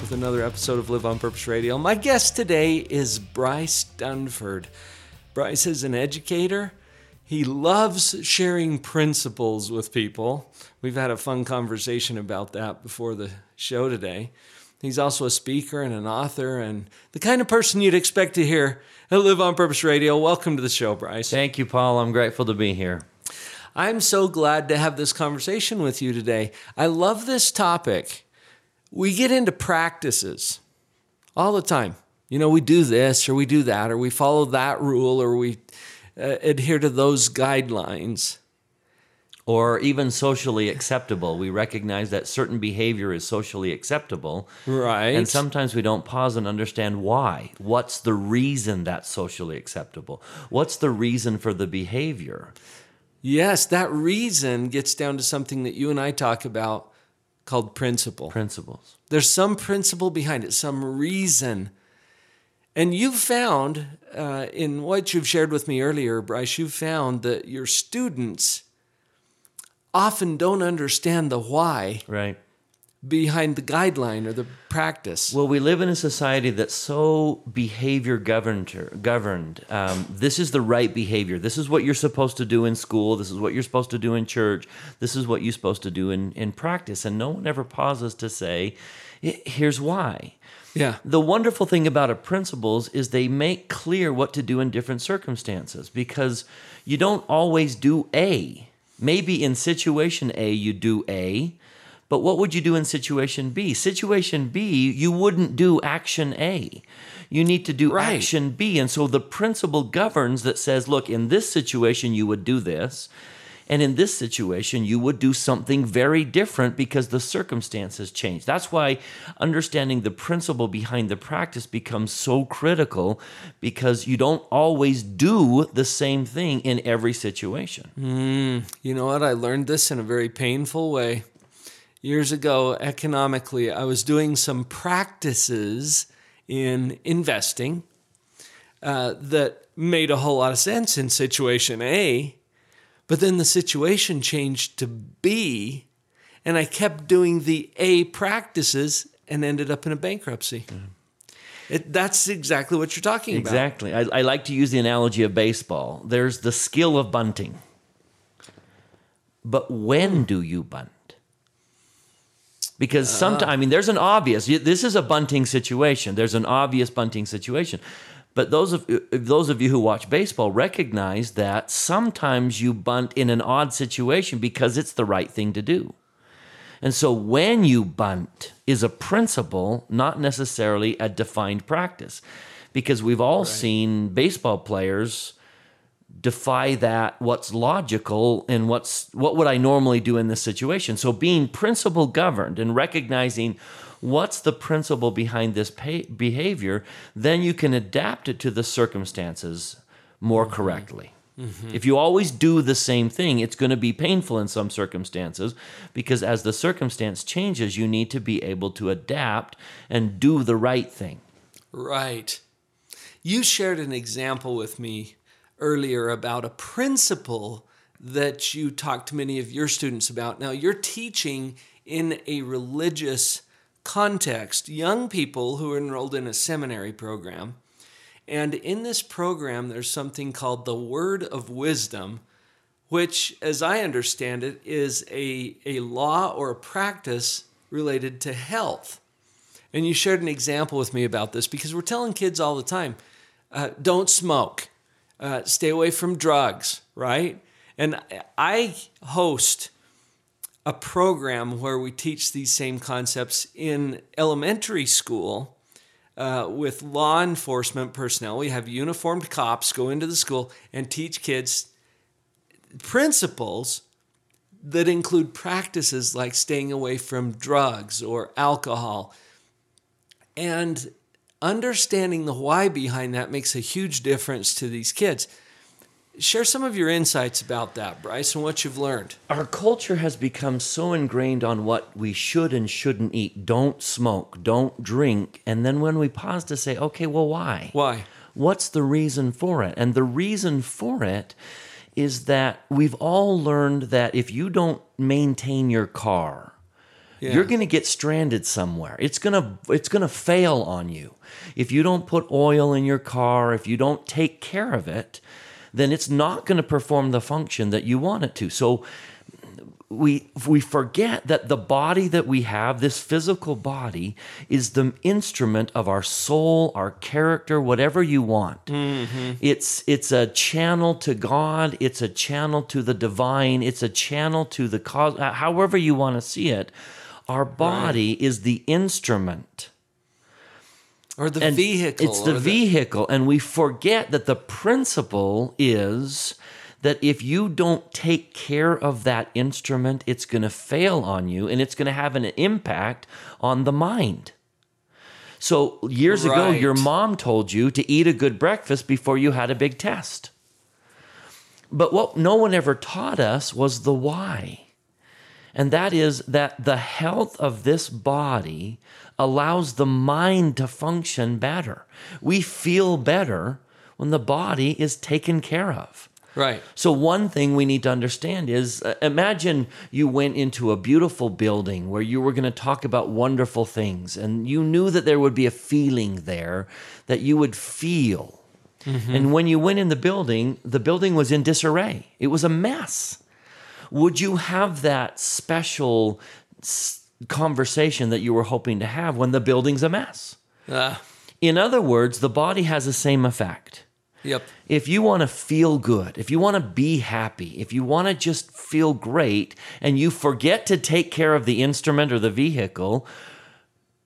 with another episode of Live on Purpose Radio. My guest today is Bryce Dunford. Bryce is an educator. He loves sharing principles with people. We've had a fun conversation about that before the show today. He's also a speaker and an author and the kind of person you'd expect to hear at Live on Purpose Radio. Welcome to the show, Bryce. Thank you, Paul. I'm grateful to be here. I'm so glad to have this conversation with you today. I love this topic. We get into practices all the time. You know, we do this or we do that or we follow that rule or we uh, adhere to those guidelines. Or even socially acceptable. We recognize that certain behavior is socially acceptable. Right. And sometimes we don't pause and understand why. What's the reason that's socially acceptable? What's the reason for the behavior? Yes, that reason gets down to something that you and I talk about called principle. Principles. There's some principle behind it, some reason. And you've found, uh, in what you've shared with me earlier, Bryce, you've found that your students often don't understand the why Right. Behind the guideline or the practice. Well, we live in a society that's so behavior governed. Governed. Um, this is the right behavior. This is what you're supposed to do in school. This is what you're supposed to do in church. This is what you're supposed to do in, in practice. And no one ever pauses to say, here's why. yeah. The wonderful thing about a principles is they make clear what to do in different circumstances because you don't always do A. Maybe in situation A, you do A, but what would you do in situation B? Situation B, you wouldn't do action A. You need to do Right. action B. And so the principle governs that says, look, in this situation, you would do this. And in this situation, you would do something very different because the circumstances change. That's why understanding the principle behind the practice becomes so critical because you don't always do the same thing in every situation. Hmm. You know what? I learned this in a very painful way. Years ago, economically, I was doing some practices in investing uh, that made a whole lot of sense in situation A, but then the situation changed to B, and I kept doing the A practices and ended up in a bankruptcy. It, that's exactly what you're talking about. Exactly. I, I like to use the analogy of baseball. There's the skill of bunting. But when do you bunt? Because uh-huh. sometimes, I mean, there's an obvious, this is a bunting situation. There's an obvious bunting situation. But those of those of you who watch baseball recognize that sometimes you bunt in an odd situation because it's the right thing to do. And so when you bunt is a principle, not necessarily a defined practice. Because we've all seen baseball players defy that what's logical and what's what would I normally do in this situation. So being principle governed and recognizing what's the principle behind this pay, behavior, then you can adapt it to the circumstances more mm-hmm. correctly. Mm-hmm. If you always do the same thing, it's going to be painful in some circumstances because as the circumstance changes, you need to be able to adapt and do the right thing. Right. You shared an example with me earlier about a principle that you talked to many of your students about. Now, you're teaching in a religious context, young people who are enrolled in a seminary program. And in this program, there's something called the Word of Wisdom, which, as I understand it, is a, a law or a practice related to health. And you shared an example with me about this because we're telling kids all the time uh, don't smoke, uh, stay away from drugs, right? And I host a program where we teach these same concepts in elementary school uh, with law enforcement personnel. We have uniformed cops go into the school and teach kids principles that include practices like staying away from drugs or alcohol. And understanding the why behind that makes a huge difference to these kids. Share some of your insights about that, Bryce, and what you've learned. Our culture has become so ingrained on what we should and shouldn't eat. Don't smoke, don't drink. And then when we pause to say, okay, well, why? Why? What's the reason for it? And the reason for it is that we've all learned that if you don't maintain your car, Yeah. you're going to get stranded somewhere. It's going to it's going to fail on you. If you don't put oil in your car, if you don't take care of it, then it's not going to perform the function that you want it to. So we we forget that the body that we have, this physical body, is the instrument of our soul, our character, whatever you want. Mm-hmm. It's it's a channel to God. It's a channel to the divine. It's a channel to the cause. However you want to see it, our body is the instrument. Or the And vehicle. It's the or vehicle, and we forget that the principle is that if you don't take care of that instrument, it's going to fail on you, and it's going to have an impact on the mind. So years ago, your mom told you to eat a good breakfast before you had a big test. But what no one ever taught us was the why. And that is that the health of this body allows the mind to function better. We feel better when the body is taken care of. Right. So, one thing we need to understand is uh, imagine you went into a beautiful building where you were going to talk about wonderful things, and you knew that there would be a feeling there that you would feel. And when you went in the building, the building was in disarray, it was a mess. Would you have that special s- conversation that you were hoping to have when the building's a mess? Uh, In other words, the body has the same effect yep. if you want to feel good, if you want to be happy, if you want to just feel great, and you forget to take care of the instrument or the vehicle,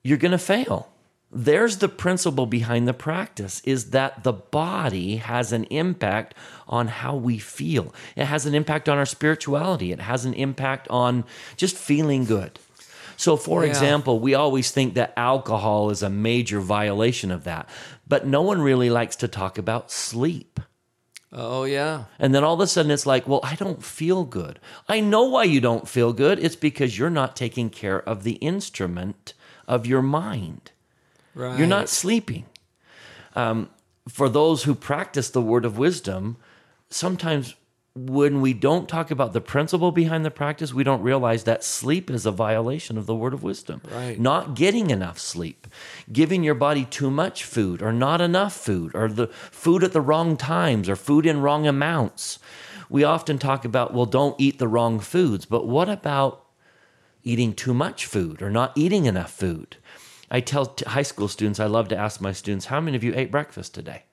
you're going to fail. There's the principle behind the practice is that the body has an impact on how we feel. It has an impact on our spirituality. It has an impact on just feeling good. So, for Yeah. example, we always think that alcohol is a major violation of that, but no one really likes to talk about sleep. Oh, yeah. And then all of a sudden it's like, well, I don't feel good. I know why you don't feel good. It's because you're not taking care of the instrument of your mind. Right. You're not sleeping. Um, for those who practice the word of wisdom, sometimes when we don't talk about the principle behind the practice, we don't realize that sleep is a violation of the word of wisdom. Right. Not getting enough sleep, giving your body too much food or not enough food, or the food at the wrong times or food in wrong amounts. We often talk about, well, don't eat the wrong foods, but what about eating too much food or not eating enough food? I tell t- high school students, I love to ask my students, how many of you ate breakfast today?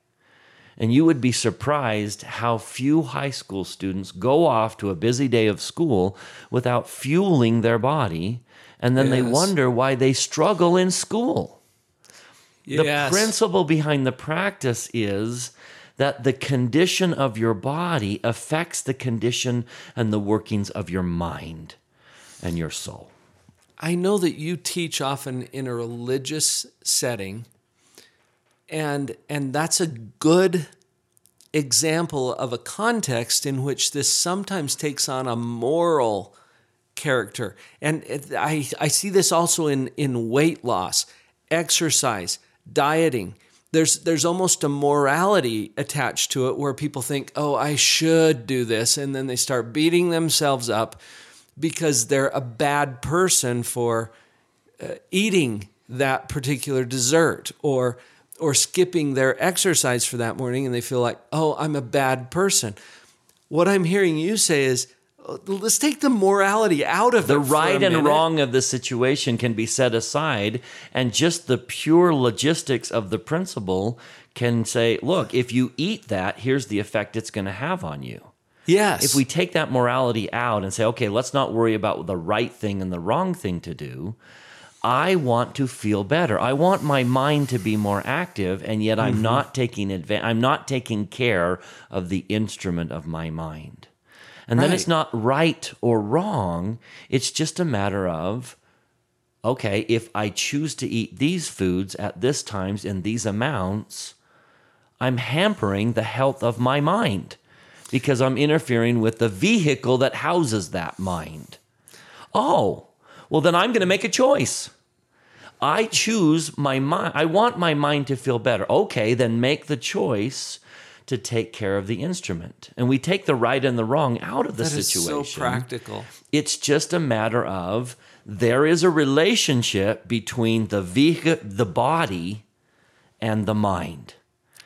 And you would be surprised how few high school students go off to a busy day of school without fueling their body. And then they wonder why they struggle in school. The principle behind the practice is that the condition of your body affects the condition and the workings of your mind and your soul. I know that you teach often in a religious setting, and and that's a good example of a context in which this sometimes takes on a moral character. And I, I see this also in, in weight loss, exercise, dieting. There's, there's almost a morality attached to it where people think, oh, I should do this. And then they start beating themselves up because they're a bad person for uh, eating that particular dessert or or skipping their exercise for that morning and they feel like, "Oh, I'm a bad person." What I'm hearing you say is uh, let's take the morality out of The it for a right and wrong of the situation can be set aside, and just the pure logistics of the principle can say, look, if you eat that, here's the effect it's going to have on you. Yes. If we take that morality out and say, okay, let's not worry about the right thing and the wrong thing to do, I want to feel better. I want my mind to be more active, and yet Mm-hmm. I'm not taking adva- I'm not taking care of the instrument of my mind. And then it's not right or wrong. It's just a matter of okay, if I choose to eat these foods at this times in these amounts, I'm hampering the health of my mind because I'm interfering with the vehicle that houses that mind. Oh, well, then I'm going to make a choice. I choose my mind. I want my mind to feel better. Okay, then make the choice to take care of the instrument. And we take the right and the wrong out of the That is situation. so practical. It's just a matter of there is a relationship between the vehicle, the body, and the mind.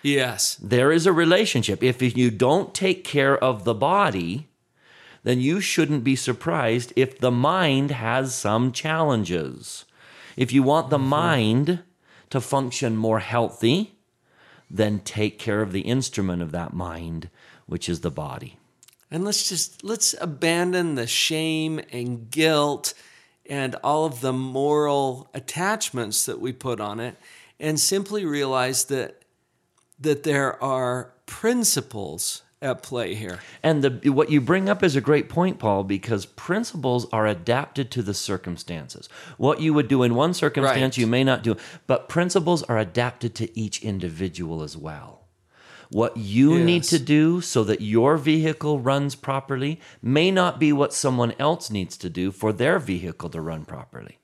Yes. There is a relationship. If you don't take care of the body, then you shouldn't be surprised if the mind has some challenges. If you want the mm-hmm. mind to function more healthy, then take care of the instrument of that mind, which is the body. And let's just let's abandon the shame and guilt and all of the moral attachments that we put on it and simply realize that that there are principles at play here. And the, what you bring up is a great point, Paul, because principles are adapted to the circumstances. What you would do in one circumstance, Right. you may not do, but principles are adapted to each individual as well. What you need to do so that your vehicle runs properly may not be what someone else needs to do for their vehicle to run properly.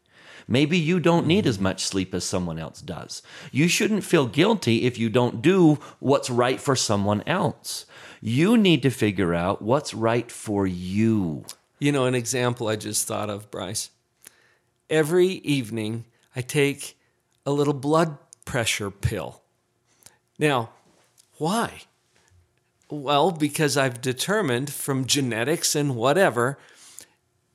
Maybe you don't need as much sleep as someone else does. You shouldn't feel guilty if you don't do what's right for someone else. You need to figure out what's right for you. You know, an example I just thought of, Bryce. Every evening, I take a little blood pressure pill. Now, why? Well, because I've determined from genetics and whatever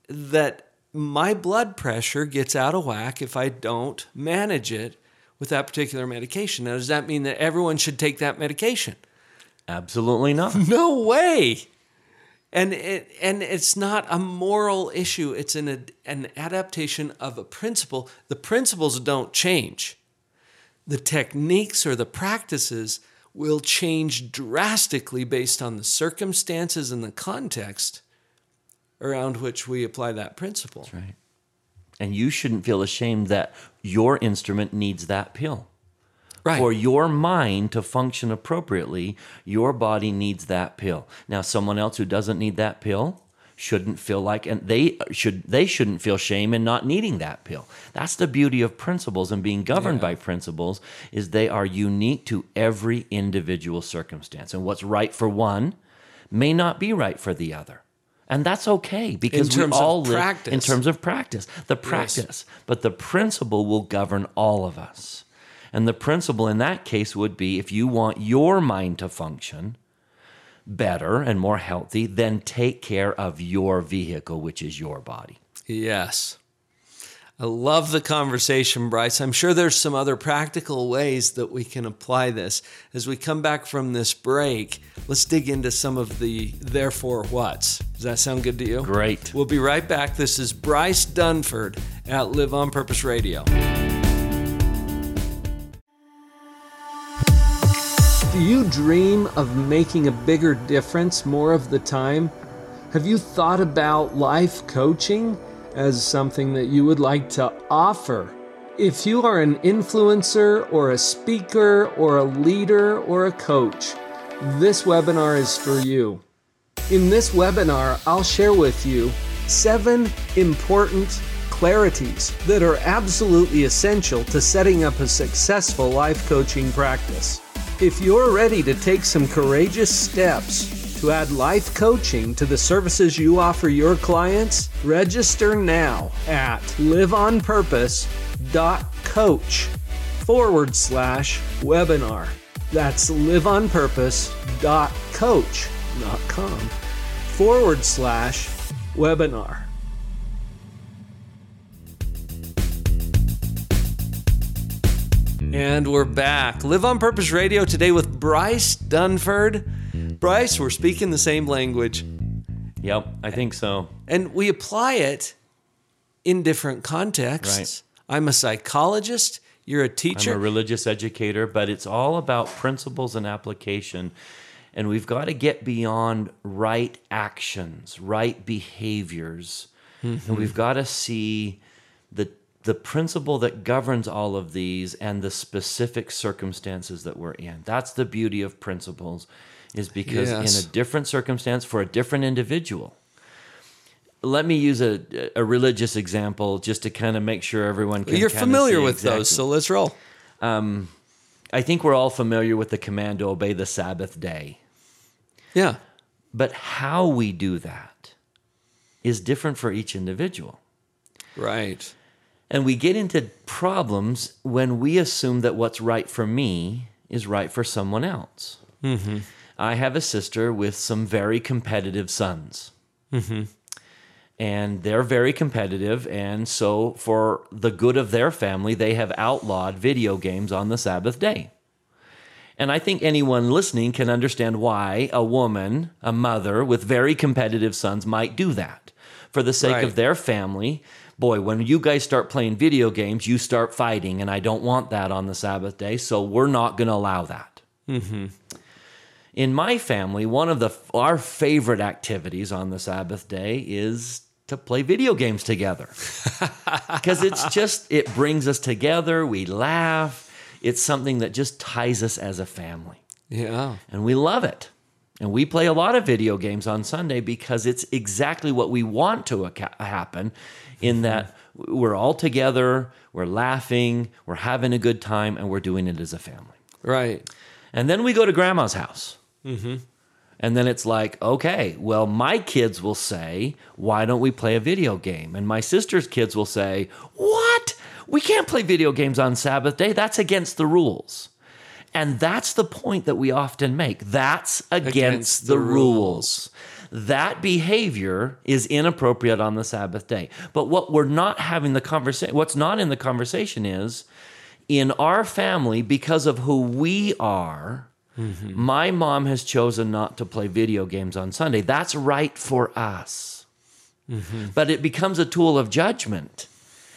that my blood pressure gets out of whack if I don't manage it with that particular medication. Now, does that mean that everyone should take that medication? Absolutely not. No way. And it, and it's not a moral issue. It's an an adaptation of a principle. The principles don't change. The techniques or the practices will change drastically based on the circumstances and the context around which we apply that principle. Right. And you shouldn't feel ashamed that your instrument needs that pill. Right. For your mind to function appropriately, your body needs that pill. Now, someone else who doesn't need that pill shouldn't feel like and they should they shouldn't feel shame in not needing that pill. That's the beauty of principles and being governed by principles is they are unique to every individual circumstance. And what's right for one may not be right for the other. And that's okay because we all live in terms of practice. The practice, but the principle will govern all of us. And the principle in that case would be if you want your mind to function better and more healthy, then take care of your vehicle, which is your body. Yes. I love the conversation, Bryce. I'm sure there's some other practical ways that we can apply this. As we come back from this break, let's dig into some of the therefore what's. Does that sound good to you? Great. We'll be right back. This is Bryce Dunford at Live on Purpose Radio. Do you dream of making a bigger difference more of the time? Have you thought about life coaching as something that you would like to offer? If you are an influencer or a speaker or a leader or a coach, this webinar is for you. In this webinar, I'll share with you seven important clarities that are absolutely essential to setting up a successful life coaching practice. If you're ready to take some courageous steps to add life coaching to the services you offer your clients, register now at liveonpurpose.coach forward slash webinar. That's liveonpurpose.coach.com forward slash webinar. And we're back. Live on Purpose Radio today with Bryce Dunford. Bryce, we're speaking the same language, Yep, I think so. and we apply it in different contexts. I'm a psychologist, you're a I'm teacher. a religious educator, but it's all about principles and application. And we've got to get beyond right actions, right behaviors. And mm-hmm. we've got to see the the principle that governs all of these and the specific circumstances that we're in. That's the beauty of principles, is because Yes. in a different circumstance for a different individual. Let me use a, a religious example just to kind of make sure everyone can. You're familiar with those, so let's roll. Um, I think we're all familiar with the command to obey the Sabbath day. Yeah. But how we do that is different for each individual. Right. And we get into problems when we assume that what's right for me is right for someone else. Mm-hmm. I have a sister with some very competitive sons. Mm-hmm. And they're very competitive. And so, for the good of their family, they have outlawed video games on the Sabbath day. And I think anyone listening can understand why a woman, a mother with very competitive sons, might do that for the sake Right. of their family. Boy, when you guys start playing video games, you start fighting, and I don't want that on the Sabbath day, so we're not going to allow that. Mm-hmm. In my family, one of the our favorite activities on the Sabbath day is to play video games together because it's just it brings us together. We laugh. It's something that just ties us as a family Yeah. and we love it. And we play a lot of video games on Sunday because it's exactly what we want to happen in mm-hmm. that we're all together, we're laughing, we're having a good time, and we're doing it as a family. Right. And then we go to grandma's house. Mm-hmm. And then it's like, okay, well, my kids will say, why don't we play a video game? And my sister's kids will say, what? We can't play video games on Sabbath day. That's against the rules. And that's the point that we often make. That's against, Against the, the rules. That behavior is inappropriate on the Sabbath day. But what we're not having the conversation, what's not in the conversation is in our family, because of who we are, Mm-hmm. my mom has chosen not to play video games on Sunday. That's right for us. Mm-hmm. But it becomes a tool of judgment.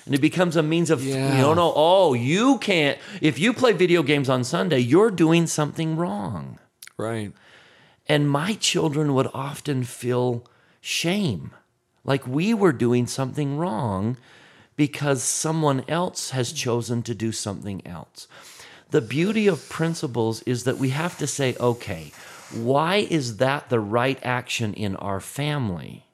And it becomes a means of, Yeah. you know, oh, you can't, if you play video games on Sunday, you're doing something wrong. Right. And my children would often feel shame, like we were doing something wrong because someone else has chosen to do something else. The beauty of principles is that we have to say, okay, why is that the right action in our family?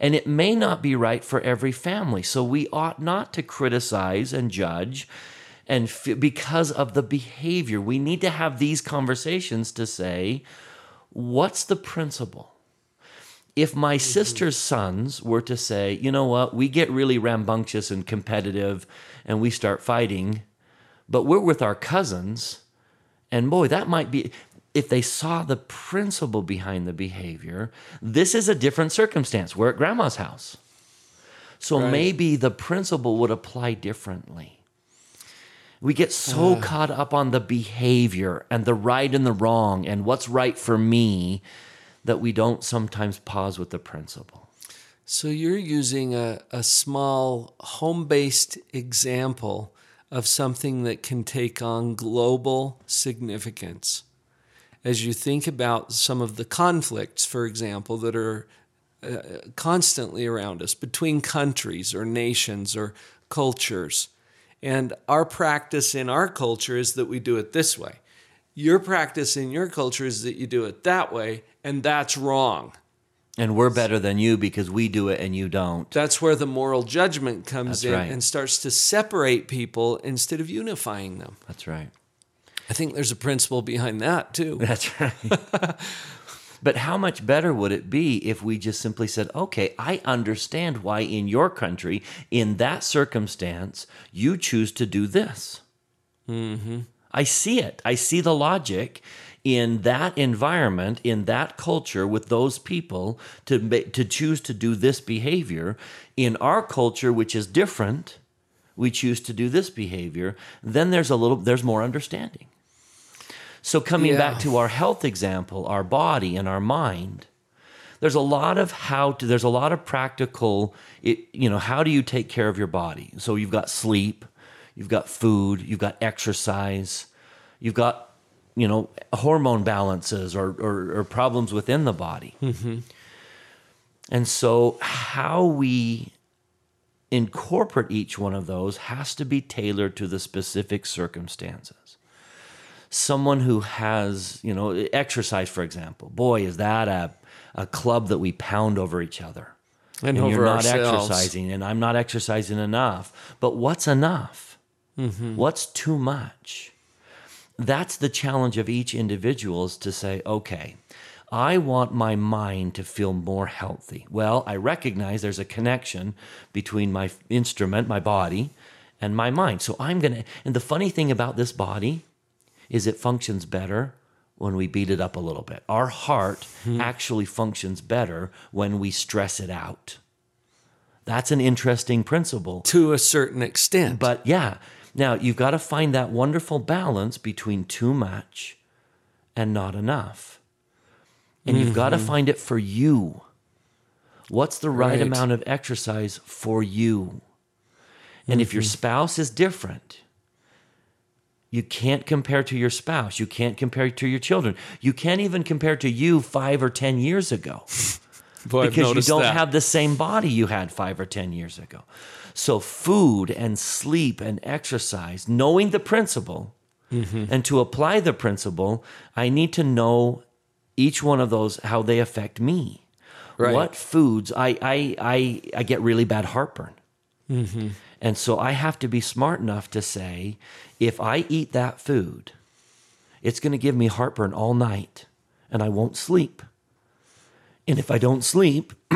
And it may not be right for every family. So we ought not to criticize and judge and f- because of the behavior. We need to have these conversations to say, what's the principle? If my mm-hmm. sister's sons were to say, you know what, we get really rambunctious and competitive and we start fighting, but we're with our cousins, and boy, that might be, if they saw the principle behind the behavior, this is a different circumstance. We're at grandma's house. So Right. maybe the principle would apply differently. We get so uh. caught up on the behavior and the right and the wrong and what's right for me that we don't sometimes pause with the principle. So you're using a, a small home based example of something that can take on global significance. As you think about some of the conflicts, for example, that are uh, constantly around us between countries or nations or cultures. And our practice in our culture is that we do it this way. Your practice in your culture is that you do it that way, and that's wrong. And we're better than you because we do it and you don't. That's where the moral judgment comes That's in right. and starts to separate people instead of unifying them. That's right. I think there's a principle behind that too. That's right. but how much better would it be if we just simply said, okay, I understand why in your country, in that circumstance, you choose to do this. Mm-hmm. I see it. I see the logic in that environment, in that culture, with those people to to choose to do this behavior. In our culture, which is different, we choose to do this behavior. Then there's a little, there's more understanding. So coming Yeah. back to our health example, our body and our mind, there's a lot of how to there's a lot of practical it, you know how do you take care of your body so you've got sleep you've got food you've got exercise you've got you know hormone balances or, or, or problems within the body mm-hmm. and so how we incorporate each one of those has to be tailored to the specific circumstances. Someone who has, you know, exercise, for example, boy, is that a, a club that we pound over each other. And, And, you're not ourselves. exercising, and I'm not exercising enough. But what's enough? Mm-hmm. What's too much? That's the challenge of each individual is to say, okay, I want my mind to feel more healthy. Well, I recognize there's a connection between my instrument, my body, and my mind. So I'm going to, and the funny thing about this body is it functions better when we beat it up a little bit. Our heart hmm. actually functions better when we stress it out. That's an interesting principle. To a certain extent. But yeah, now you've got to find that wonderful balance between too much and not enough. And you've got to mm-hmm. find it for you. What's the right, Right. amount of exercise for you? And if your mm-hmm. spouse is different, you can't compare to your spouse. You can't compare to your children. You can't even compare to you five or 10 years ago Boy, because you don't that. have the same body you had five or 10 years ago. So, food and sleep and exercise, knowing the principle, Mm-hmm. and to apply the principle, I need to know each one of those, how they affect me. Right. What foods, I, I, I, I get really bad heartburn. Mm-hmm. And so I have to be smart enough to say, if I eat that food, it's going to give me heartburn all night and I won't sleep. And if I don't sleep,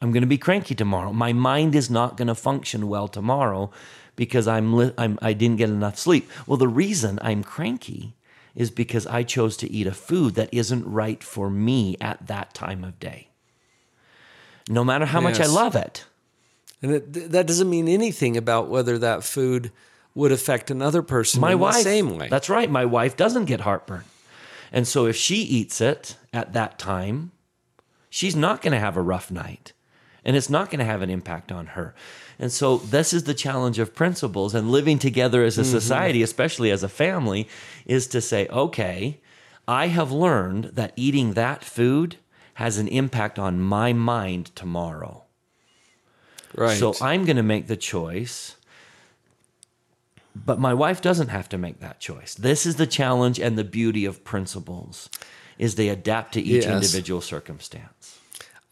I'm going to be cranky tomorrow. My mind is not going to function well tomorrow because I'm, li- I'm I didn't get enough sleep. Well, the reason I'm cranky is because I chose to eat a food that isn't right for me at that time of day. No matter how much I love it. And it, that doesn't mean anything about whether that food would affect another person my in wife the same way. That's right. My wife doesn't get heartburn. And so if she eats it at that time, she's not going to have a rough night. And it's not going to have an impact on her. And so this is the challenge of principles and living together as a mm-hmm. society, especially as a family, is to say, okay, I have learned that eating that food has an impact on my mind tomorrow. right. So I'm going to make the choice. But my wife doesn't have to make that choice. This is the challenge and the beauty of principles is they adapt to each Yes. individual circumstance.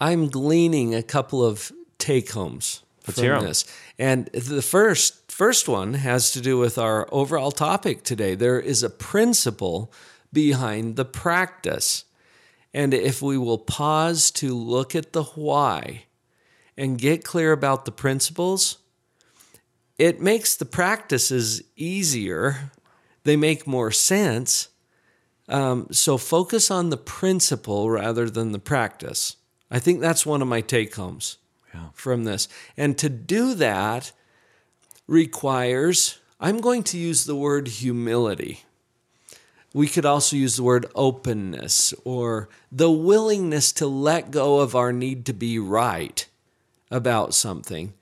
I'm gleaning a couple of take homes Let's from this. And the first first one has to do with our overall topic today. There is a principle behind the practice. And if we will pause to look at the why and get clear about the principles, it makes the practices easier. They make more sense. Um, so focus on the principle rather than the practice. I think that's one of my take homes from this. And to do that requires, I'm going to use the word humility. We could also use the word openness or the willingness to let go of our need to be right about something.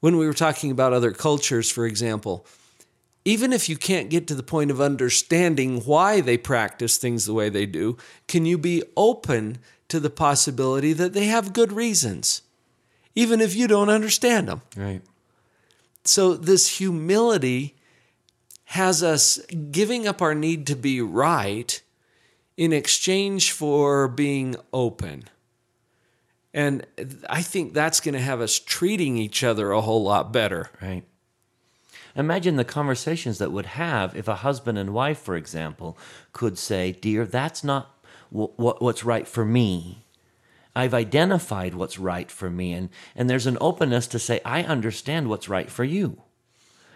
When we were talking about other cultures, for example, even if you can't get to the point of understanding why they practice things the way they do, can you be open to the possibility that they have good reasons, even if you don't understand them? Right. So, this humility has us giving up our need to be right in exchange for being open. And I think that's going to have us treating each other a whole lot better. Right. Imagine the conversations that would have if a husband and wife, for example, could say, "Dear, that's not what what's right for me. I've identified what's right for me, and and there's an openness to say, I understand what's right for you."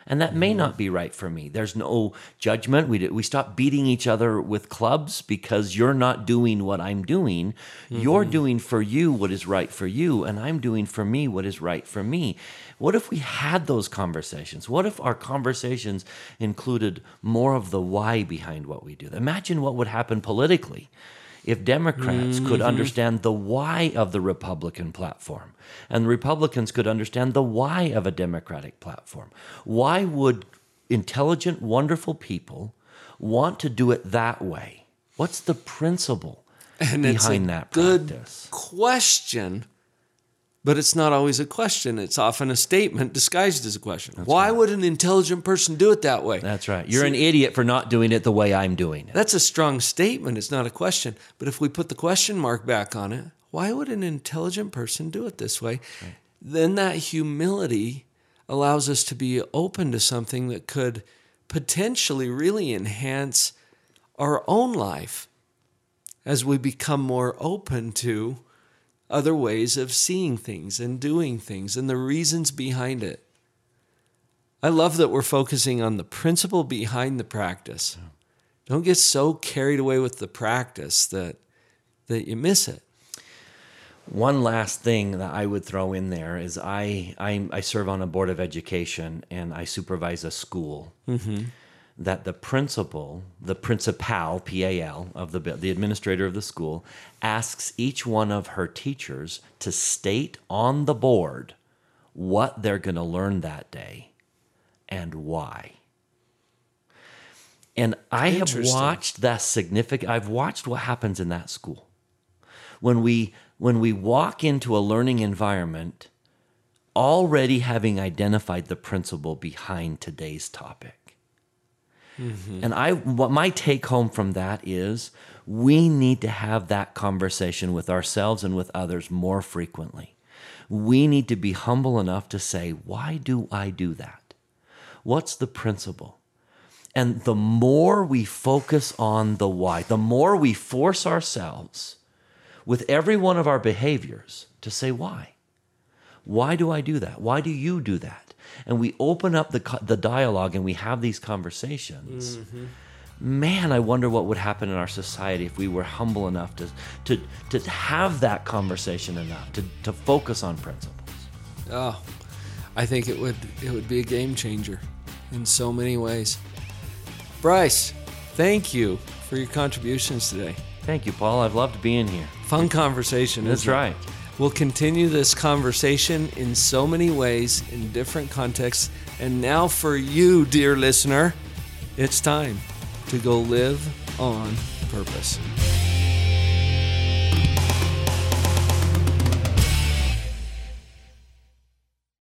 And that may not be right for me. There's no judgment. We, we stop beating each other with clubs because you're not doing what I'm doing. You're mm-hmm. doing for you what is right for you, and I'm doing for me what is right for me. What if we had those conversations? What if our conversations included more of the why behind what we do? Imagine what would happen politically if Democrats could mm-hmm. understand the why of the Republican platform and Republicans could understand the why of a Democratic platform. Why would intelligent, wonderful people want to do it that way? What's the principle And behind that good practice? question But it's not always a question. It's often a statement disguised as a question. Why would an intelligent person do it that way? That's right. You're an idiot for not doing it the way I'm doing it. That's a strong statement. It's not a question. But if we put the question mark back on it, why would an intelligent person do it this way? Then that humility allows us to be open to something that could potentially really enhance our own life as we become more open to other ways of seeing things and doing things and the reasons behind it. I love that we're focusing on the principle behind the practice. Don't get so carried away with the practice that that you miss it. One last thing that I would throw in there is I I, I serve on a board of education and I supervise a school. Mm-hmm. That the principal, the principal, P A L of the the administrator of the school, asks each one of her teachers to state on the board what they're going to learn that day and why. And I have watched that significant. I've watched what happens in that school when we when we walk into a learning environment already having identified the principle behind today's topic Mm-hmm. and i what my take home from that is we need to have that conversation with ourselves and with others more frequently we need to be humble enough to say why do i do that what's the principle and the more we focus on the why the more we force ourselves with every one of our behaviors to say why. Why do I do that? Why do you do that? And we open up the the dialogue and we have these conversations. Mm-hmm. Man, I wonder what would happen in our society if we were humble enough to to to have that conversation enough to to focus on principles. Oh, I think it would it would be a game changer in so many ways. Bryce, thank you for your contributions today. Thank you, Paul. I've loved being here. Fun conversation. That's isn't it? We'll continue this conversation in so many ways, in different contexts. And now, for you, dear listener, it's time to go live on purpose.